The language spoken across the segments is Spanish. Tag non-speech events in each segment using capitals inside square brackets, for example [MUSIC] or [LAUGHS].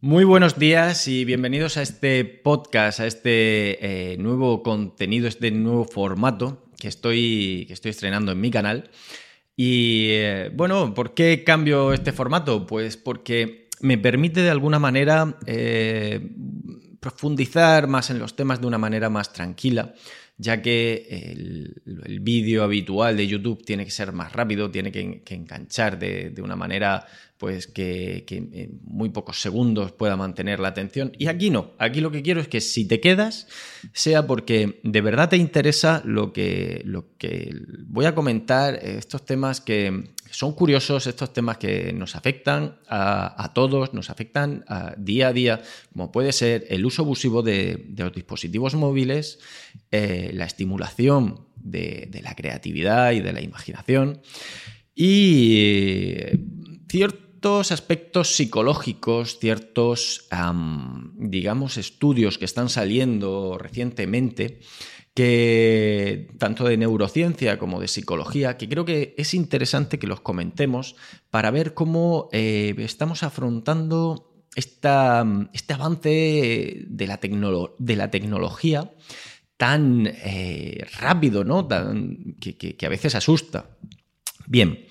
Muy buenos días y bienvenidos a este podcast, a este eh, nuevo contenido, este nuevo formato que estoy, que estoy estrenando en mi canal. Y eh, bueno, ¿por qué cambio este formato? Pues porque me permite de alguna manera eh, profundizar más en los temas de una manera más tranquila ya que el, vídeo habitual de YouTube tiene que ser más rápido, tiene que, enganchar de, una manera pues que, en muy pocos segundos pueda mantener la atención. Y aquí no, aquí lo que quiero es que si te quedas, sea porque de verdad te interesa lo que, lo que voy a comentar, estos temas que son curiosos estos temas que nos afectan a, todos, nos afectan día a día, como puede ser el uso abusivo de, los dispositivos móviles, eh, la estimulación de, la creatividad y de la imaginación y eh, ciertos aspectos psicológicos, ciertos, digamos, estudios que están saliendo recientemente que tanto de neurociencia como de psicología, que creo que es interesante que los comentemos para ver cómo eh, estamos afrontando esta, este avance de la, tecnología tan eh, rápido, ¿no? Que, a veces asusta. Bien,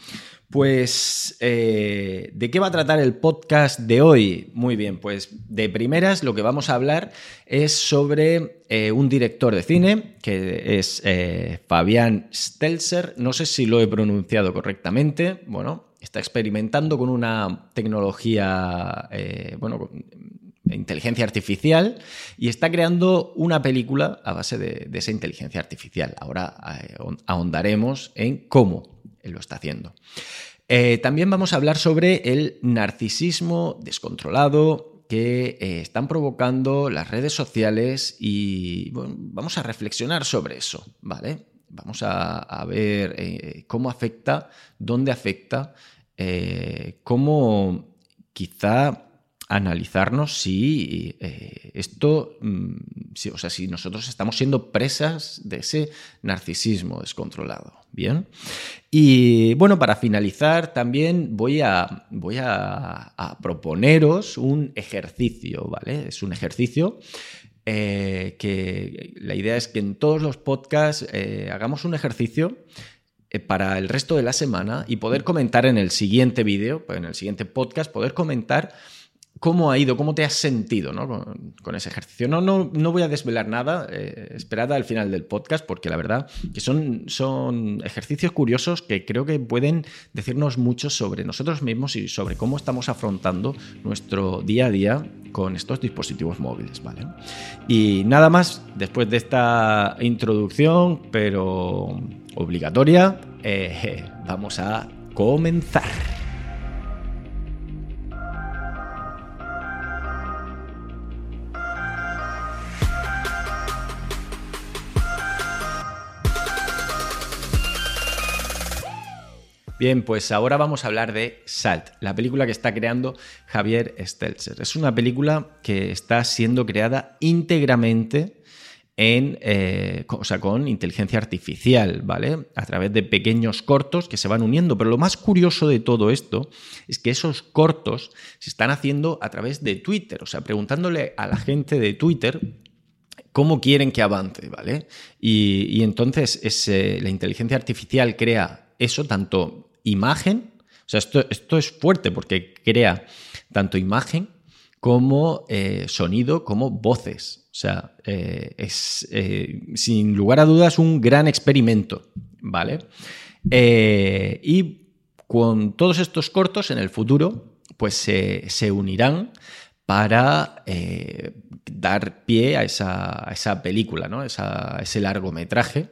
pues, eh, ¿de qué va a tratar el podcast de hoy? Muy bien, pues de primeras lo que vamos a hablar es sobre eh, un director de cine, que es eh, Fabián Stelzer. No sé si lo he pronunciado correctamente. Bueno, está experimentando con una tecnología, bueno, inteligencia artificial y está creando una película a base de esa inteligencia artificial. Ahora ahondaremos en cómo lo está haciendo. Eh, también vamos a hablar sobre el narcisismo descontrolado que eh, están provocando las redes sociales y vamos a reflexionar sobre eso, ¿vale? Vamos a, ver eh, cómo afecta, dónde afecta, cómo quizá analizarnos si eh, esto, mm, o sea, si nosotros estamos siendo presas de ese narcisismo descontrolado. Bien. Y bueno, para finalizar, también voy a, voy a, proponeros un ejercicio, ¿vale? Es un ejercicio eh, que la idea es que en todos los podcasts eh, hagamos un ejercicio para el resto de la semana y poder comentar en el siguiente vídeo, en el siguiente podcast, poder comentar ¿Cómo ha ido? ¿Cómo te has sentido con, ese ejercicio? No, no, no, voy a desvelar nada, eh, esperad al final del podcast, porque la verdad que son, son ejercicios curiosos que creo que pueden decirnos mucho sobre nosotros mismos y sobre cómo estamos afrontando nuestro día a día con estos dispositivos móviles. ¿vale? Y nada más, después de esta introducción, pero obligatoria, eh, vamos a comenzar. Bien, pues ahora vamos a hablar de Salt, la película que está creando Javier Stelzer. Es una película que está siendo creada íntegramente en, eh, o sea, con inteligencia artificial, ¿vale? A través de pequeños cortos que se van uniendo. Pero lo más curioso de todo esto es que esos cortos se están haciendo a través de Twitter, o sea, preguntándole a la gente de Twitter cómo quieren que avance, ¿vale? Y, entonces la inteligencia artificial crea eso, tanto imagen, o sea, esto, esto es fuerte porque crea tanto imagen como eh, sonido, como voces. O sea, eh, es eh, sin lugar a dudas un gran experimento, ¿vale? y con todos estos cortos en el futuro, pues se unirán para dar pie a esa, a película, ¿no? Ese largometraje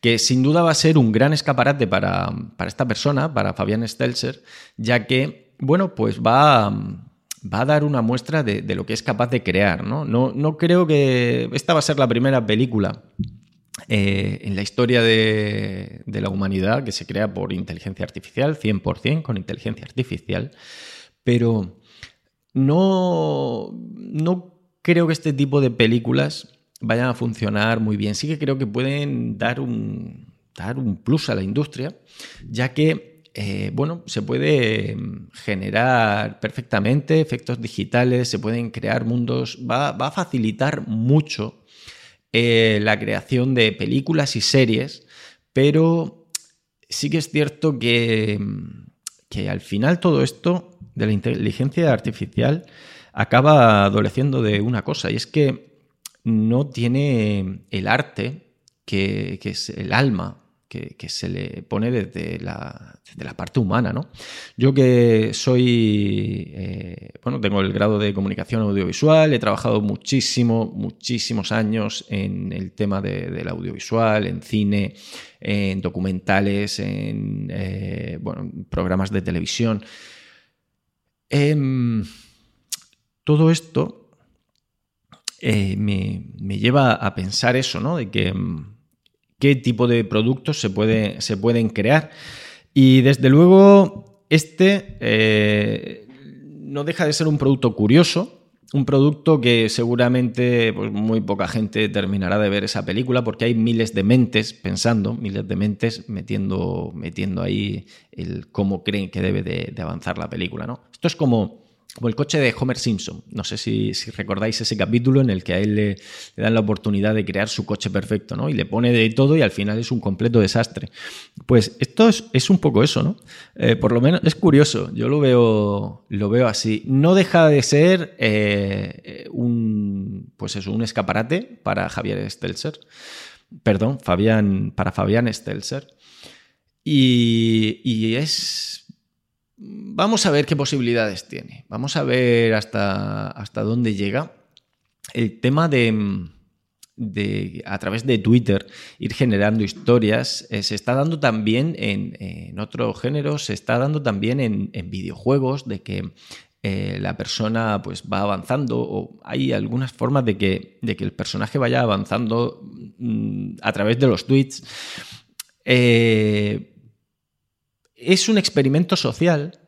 que sin duda va a ser un gran escaparate para, esta persona, para Fabián Stelzer, ya que, bueno, pues va, va a dar una muestra de, lo que es capaz de crear, ¿no? ¿no? creo que esta va a ser la primera película eh, en la historia de, de, la humanidad que se crea por inteligencia artificial, 100% con inteligencia artificial, pero no, no creo que este tipo de películas vayan a funcionar muy bien. Sí que creo que pueden dar un, dar un plus a la industria, ya que eh, bueno, se puede mm, generar perfectamente efectos digitales, se pueden crear mundos, va, a facilitar mucho eh, la creación de películas y series, pero sí que es cierto que, mm, que al final todo esto de la inteligencia artificial acaba adoleciendo de una cosa, y es que no tiene el arte, que, es el alma, que, se le pone desde la, la, parte humana, ¿no? Yo que soy, eh, bueno, tengo el grado de comunicación audiovisual, he trabajado muchísimo, muchísimos años en el tema del audiovisual, en cine, en documentales, en, eh, programas de televisión. Em, todo esto eh, me, lleva a pensar eso, ¿no? De que em, qué tipo de productos se, puede, se pueden crear. Y desde luego, este eh, no deja de ser un producto curioso, un producto que seguramente pues, muy poca gente terminará de ver esa película porque hay miles de mentes pensando, miles de mentes metiendo, metiendo ahí el cómo creen que debe de, de avanzar la película. ¿no? Esto es como como el coche de Homer Simpson. No sé si, recordáis ese capítulo en el que a él le, dan la oportunidad de crear su coche perfecto, ¿no? Y le pone de todo y al final es un completo desastre. Pues esto es, un poco eso, ¿no? Eh, por lo menos es curioso, yo lo veo, lo veo así. No deja de ser eh, un, pues eso, un escaparate para Javier Stelzer. Perdón, Fabián, para Fabián Stelzer. Y, y es Vamos a ver qué posibilidades tiene. Vamos a ver hasta, hasta dónde llega. El tema de, a través de Twitter ir generando historias eh, se está dando también en, en otro género, se está dando también en, videojuegos, de que eh, la persona pues va avanzando o hay algunas formas de que, de que el personaje vaya avanzando mm, a través de los tweets. Eh, es un experimento social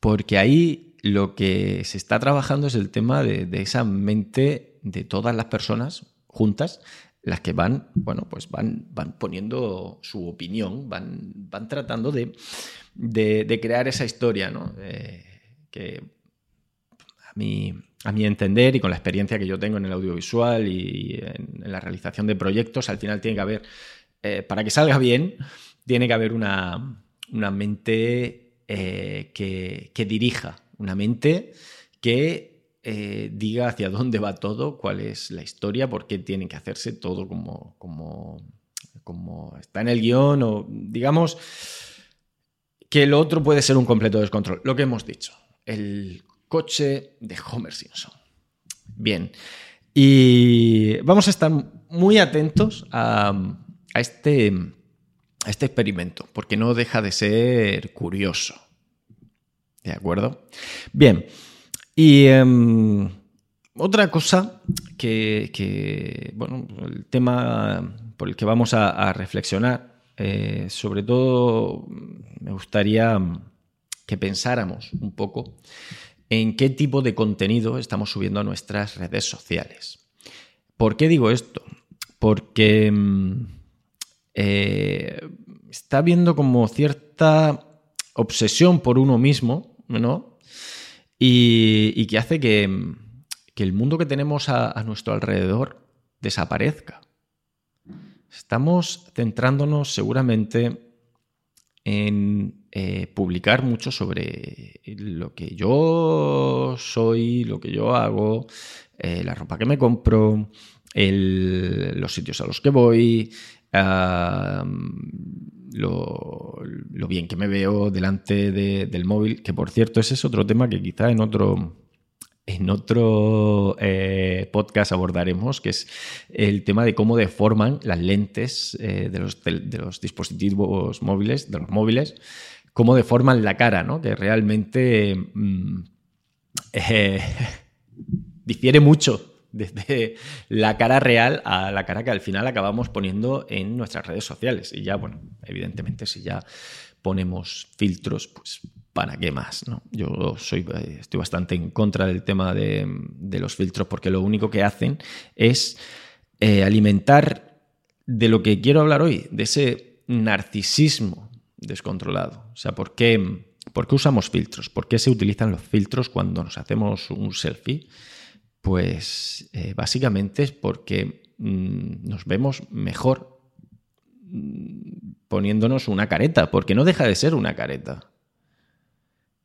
porque ahí lo que se está trabajando es el tema de, esa mente de todas las personas juntas, las que van, bueno, pues van, van poniendo su opinión, van, van tratando de, crear esa historia, ¿no? Eh, que a mí a mi entender y con la experiencia que yo tengo en el audiovisual y en, la realización de proyectos, al final tiene que haber, eh, para que salga bien, tiene que haber una, una mente eh, que, dirija, una mente que eh, diga hacia dónde va todo, cuál es la historia, por qué tiene que hacerse todo como, como, como está en el guion o digamos que el otro puede ser un completo descontrol. Lo que hemos dicho, el coche de Homer Simpson. Bien, y vamos a estar muy atentos a, a este este experimento, porque no deja de ser curioso. ¿De acuerdo? Bien, y em, otra cosa que, bueno, el tema por el que vamos a, reflexionar, eh, sobre todo me gustaría que pensáramos un poco en qué tipo de contenido estamos subiendo a nuestras redes sociales. ¿Por qué digo esto? Porque em, eh, está habiendo como cierta obsesión por uno mismo, ¿no? Y, que hace que, el mundo que tenemos a, nuestro alrededor desaparezca. Estamos centrándonos seguramente en eh, publicar mucho sobre lo que yo soy, lo que yo hago, eh, la ropa que me compro, los sitios a los que voy, lo, bien que me veo delante del móvil, que por cierto ese es otro tema que quizá en otro, en otro eh, podcast abordaremos, que es el tema de cómo deforman las lentes eh, de, los, de, los, dispositivos móviles, de los móviles, cómo deforman la cara, ¿no? que realmente mm, eh, [LAUGHS] difiere mucho desde la cara real a la cara que al final acabamos poniendo en nuestras redes sociales. Y ya, bueno, evidentemente si ya ponemos filtros, pues ¿para qué más? ¿no? Yo soy, estoy bastante en contra del tema de, los filtros porque lo único que hacen es eh, alimentar de lo que quiero hablar hoy, de ese narcisismo descontrolado. O sea, ¿por qué, ¿por qué usamos filtros? ¿Por qué se utilizan los filtros cuando nos hacemos un selfie? Pues eh, básicamente es porque mm, nos vemos mejor mm, poniéndonos una careta, porque no deja de ser una careta.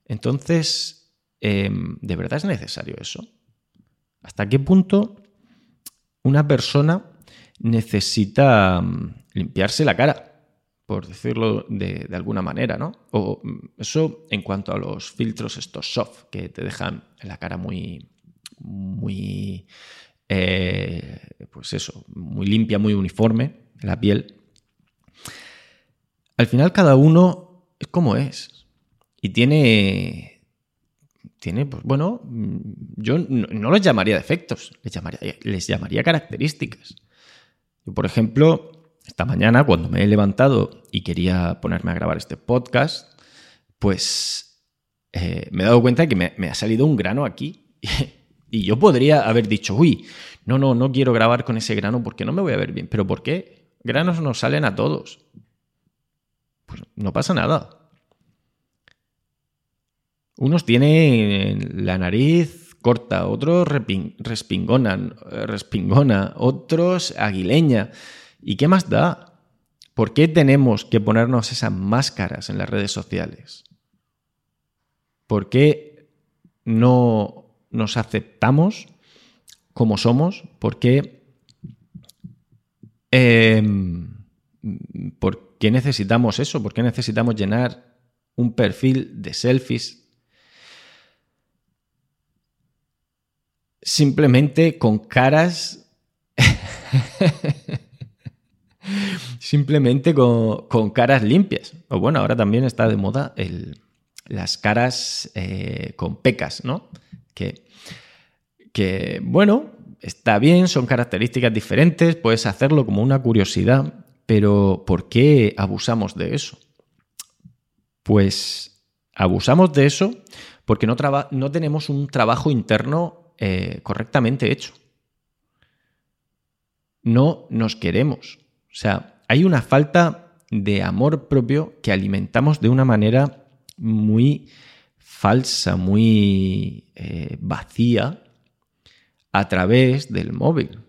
Entonces, em, ¿de verdad es necesario eso? ¿Hasta qué punto una persona necesita mm, limpiarse la cara? por decirlo de, alguna manera, ¿no? O eso en cuanto a los filtros estos soft, que te dejan la cara muy, muy, eh, pues eso, muy limpia, muy uniforme, la piel. Al final cada uno es como es y tiene, tiene, pues bueno, yo no, no los llamaría defectos, les llamaría, les llamaría características. Yo, por ejemplo, esta mañana, cuando me he levantado y quería ponerme a grabar este podcast, pues eh, me he dado cuenta de que me, ha salido un grano aquí. [LAUGHS] y yo podría haber dicho, uy, no, no, no quiero grabar con ese grano porque no me voy a ver bien. ¿Pero por qué? Granos nos salen a todos. Pues no pasa nada. Unos tienen la nariz corta, otros respingona, respingona, otros aguileña. ¿Y qué más da? ¿Por qué tenemos que ponernos esas máscaras en las redes sociales? ¿Por qué no nos aceptamos como somos? ¿Por qué, em, ¿por qué necesitamos eso? ¿Por qué necesitamos llenar un perfil de selfies simplemente con caras [LAUGHS] simplemente con, caras limpias. O bueno, ahora también está de moda las caras eh, con pecas, ¿no? Que, bueno, está bien, son características diferentes, puedes hacerlo como una curiosidad, pero ¿por qué abusamos de eso? Pues abusamos de eso porque no, no tenemos un trabajo interno eh, correctamente hecho. No nos queremos. O sea, hay una falta de amor propio que alimentamos de una manera muy falsa, muy eh, vacía a través del móvil.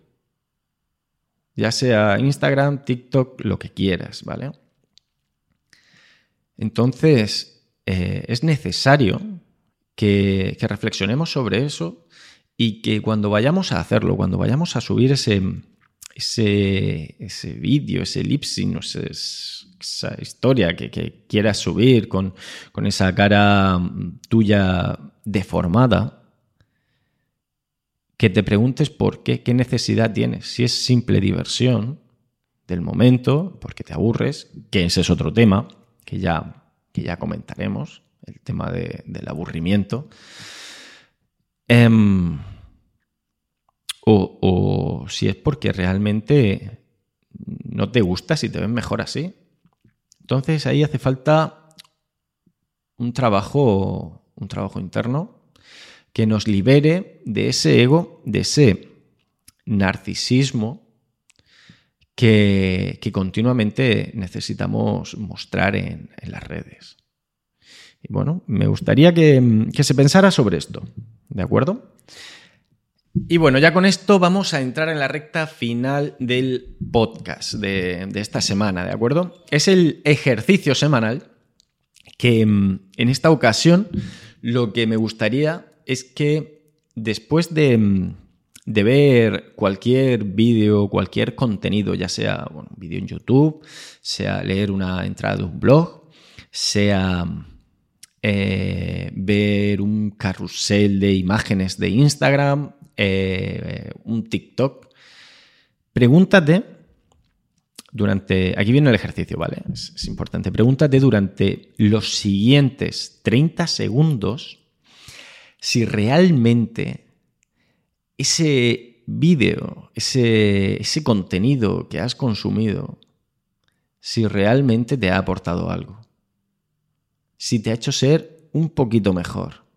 Ya sea Instagram, TikTok, lo que quieras, ¿vale? Entonces, eh, es necesario que, reflexionemos sobre eso y que cuando vayamos a hacerlo, cuando vayamos a subir ese, ese, ese vídeo, ese lipsing, esa historia que, quieras subir con, esa cara mm, tuya deformada, que te preguntes por qué, qué necesidad tienes. Si es simple diversión del momento, porque te aburres, que ese es otro tema que ya, que ya comentaremos, el tema del aburrimiento. Em, o, si es porque realmente no te gusta, si te ven mejor así. Entonces ahí hace falta un trabajo, un trabajo interno que nos libere de ese ego, de ese narcisismo que, continuamente necesitamos mostrar en, las redes. Y bueno, me gustaría que se pensara sobre esto, ¿de acuerdo? Y bueno, ya con esto vamos a entrar en la recta final del podcast de, esta semana, ¿de acuerdo? Es el ejercicio semanal que mm, en esta ocasión lo que me gustaría es que después de, mm, ver cualquier vídeo, cualquier contenido, ya sea un vídeo en YouTube, sea leer una entrada de un blog, sea eh, ver un carrusel de imágenes de Instagram, eh, un TikTok, pregúntate durante, aquí viene el ejercicio, ¿vale? Es, importante, pregúntate durante los siguientes 30 segundos si realmente ese vídeo, ese, ese contenido que has consumido, si realmente te ha aportado algo, si te ha hecho ser un poquito mejor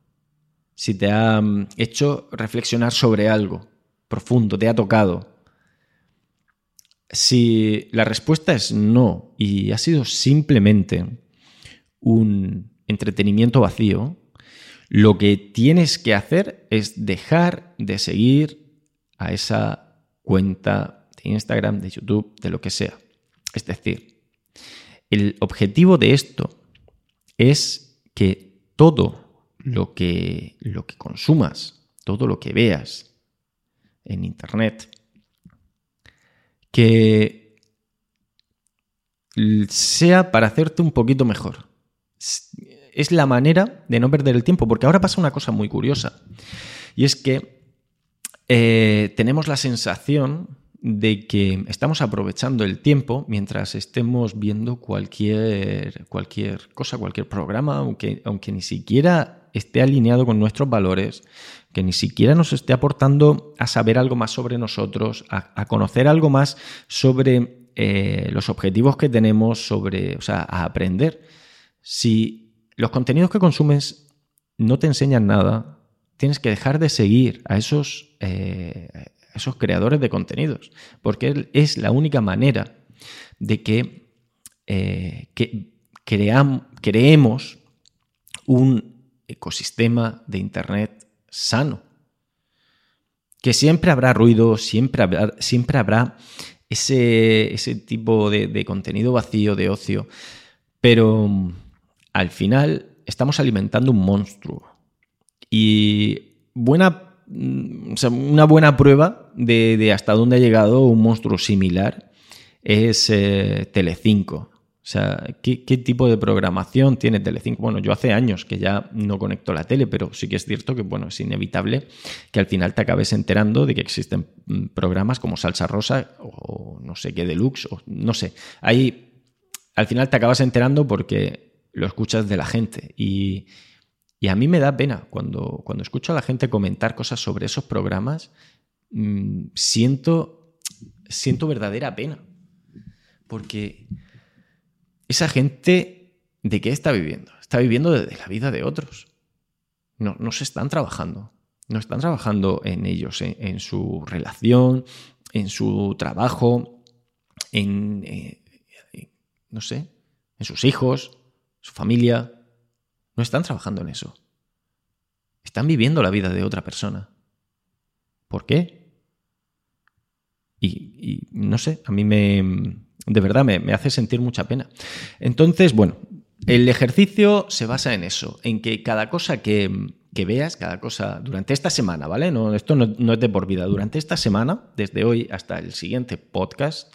si te ha mm, hecho reflexionar sobre algo profundo, te ha tocado. Si la respuesta es no y ha sido simplemente un entretenimiento vacío, lo que tienes que hacer es dejar de seguir a esa cuenta de Instagram, de YouTube, de lo que sea. Es decir, el objetivo de esto es que todo lo que, lo que consumas, todo lo que veas en Internet, que sea para hacerte un poquito mejor. Es la manera de no perder el tiempo, porque ahora pasa una cosa muy curiosa, y es que eh, tenemos la sensación de que estamos aprovechando el tiempo mientras estemos viendo cualquier, cualquier cosa, cualquier programa, aunque, aunque ni siquiera esté alineado con nuestros valores, que ni siquiera nos esté aportando a saber algo más sobre nosotros, a, conocer algo más sobre eh, los objetivos que tenemos, sobre, o sea, a aprender. Si los contenidos que consumes no te enseñan nada, tienes que dejar de seguir a esos, eh, esos creadores de contenidos, porque es la única manera de que, eh, creemos un ecosistema de Internet sano. Que siempre habrá ruido, siempre habrá, siempre habrá ese, ese, tipo de, de contenido vacío, de ocio, pero al final estamos alimentando un monstruo. Y buena Una buena prueba de, hasta dónde ha llegado un monstruo similar es eh, Telecinco. O sea, ¿qué, tipo de programación tiene Telecinco? Bueno, yo hace años que ya no conecto la tele, pero sí que es cierto que bueno, es inevitable que al final te acabes enterando de que existen mm, programas como Salsa Rosa o no sé qué Deluxe, o no sé. Ahí al final te acabas enterando porque lo escuchas de la gente y, y a mí me da pena cuando, cuando escucho a la gente comentar cosas sobre esos programas, mm, siento, siento verdadera pena. Porque esa gente, ¿de qué está viviendo? Está viviendo de la vida de otros. No, no se están trabajando. No están trabajando en ellos, en, su relación, en su trabajo, en, eh, no sé, en sus hijos, su familia. No están trabajando en eso. Están viviendo la vida de otra persona. ¿Por qué? Y, no sé, a mí me... De verdad me, hace sentir mucha pena. Entonces, bueno, el ejercicio se basa en eso, en que cada cosa que, veas, cada cosa durante esta semana, ¿vale? No, esto no, es de por vida. Durante esta semana, desde hoy hasta el siguiente podcast,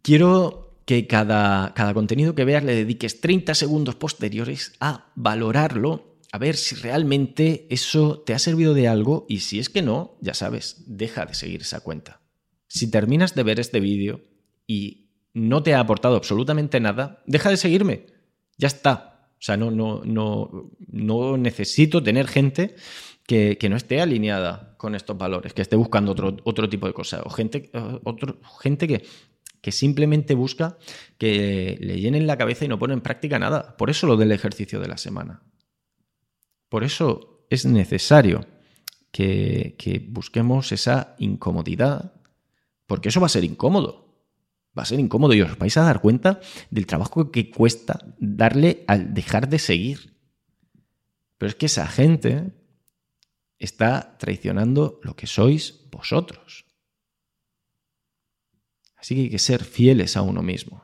quiero que cada, cada contenido que veas le dediques 30 segundos posteriores a valorarlo, a ver si realmente eso te ha servido de algo y si es que no, ya sabes, deja de seguir esa cuenta. Si terminas de ver este vídeo y no te ha aportado absolutamente nada, deja de seguirme. Ya está. O sea, no, no, no, no necesito tener gente que, no esté alineada con estos valores, que esté buscando otro, otro tipo de cosas, o gente, otro, gente que, que simplemente busca que le llenen la cabeza y no pone en práctica nada. Por eso lo del ejercicio de la semana. Por eso es necesario que, busquemos esa incomodidad, porque eso va a ser incómodo. Va a ser incómodo y os vais a dar cuenta del trabajo que cuesta darle al dejar de seguir. Pero es que esa gente está traicionando lo que sois vosotros. Así que hay que ser fieles a uno mismo.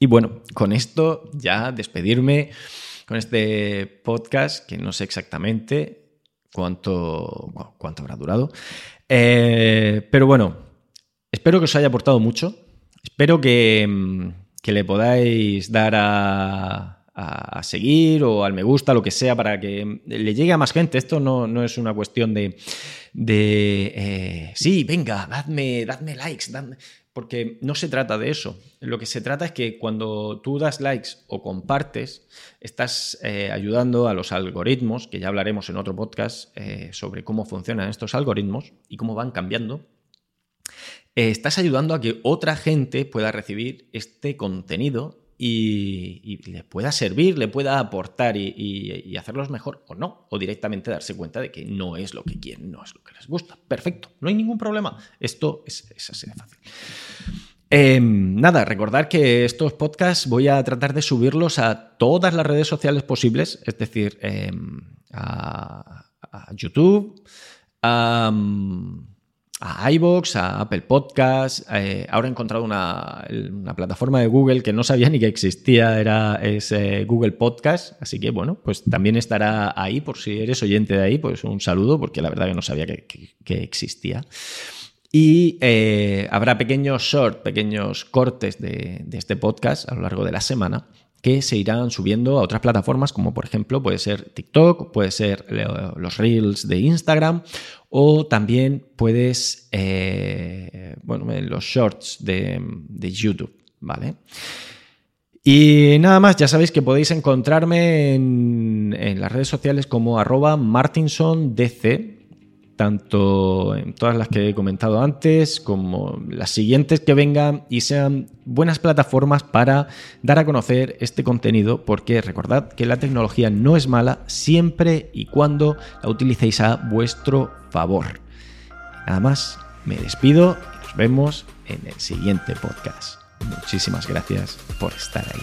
Y bueno, con esto ya despedirme con este podcast, que no sé exactamente cuánto, cuánto habrá durado. Eh, pero bueno, espero que os haya aportado mucho. Espero que, mm, que le podáis dar a, a, seguir o al me gusta, lo que sea, para que le llegue a más gente. Esto no, es una cuestión de, de eh, sí, venga, dadme, dadme likes, porque no se trata de eso. Lo que se trata es que cuando tú das likes o compartes, estás eh, ayudando a los algoritmos, que ya hablaremos en otro podcast eh, sobre cómo funcionan estos algoritmos y cómo van cambiando. estás ayudando a que otra gente pueda recibir este contenido y, le pueda servir, le pueda aportar y, hacerlos mejor o no, o directamente darse cuenta de que no es lo que quieren, no es lo que les gusta. Perfecto, no hay ningún problema. Esto es, así de fácil. Em, nada, recordar que estos podcasts voy a tratar de subirlos a todas las redes sociales posibles, es decir, em, a, YouTube, a, a iBox, a Apple Podcasts. Eh, ahora he encontrado una, plataforma de Google que no sabía ni que existía, era es eh, Google Podcast. Así que bueno, pues también estará ahí por si eres oyente de ahí, pues un saludo, porque la verdad que no sabía que, existía. Y eh, habrá pequeños short, pequeños cortes de, de este podcast a lo largo de la semana que se irán subiendo a otras plataformas como por ejemplo puede ser TikTok, puede ser los reels de Instagram o también puedes, eh, bueno, los shorts de, YouTube, ¿vale? Y nada más, ya sabéis que podéis encontrarme en, en las redes sociales como arroba martinsondc, tanto en todas las que he comentado antes como las siguientes que vengan y sean buenas plataformas para dar a conocer este contenido porque recordad que la tecnología no es mala siempre y cuando la utilicéis a vuestro favor. Nada más, me despido y nos vemos en el siguiente podcast. Muchísimas gracias por estar ahí.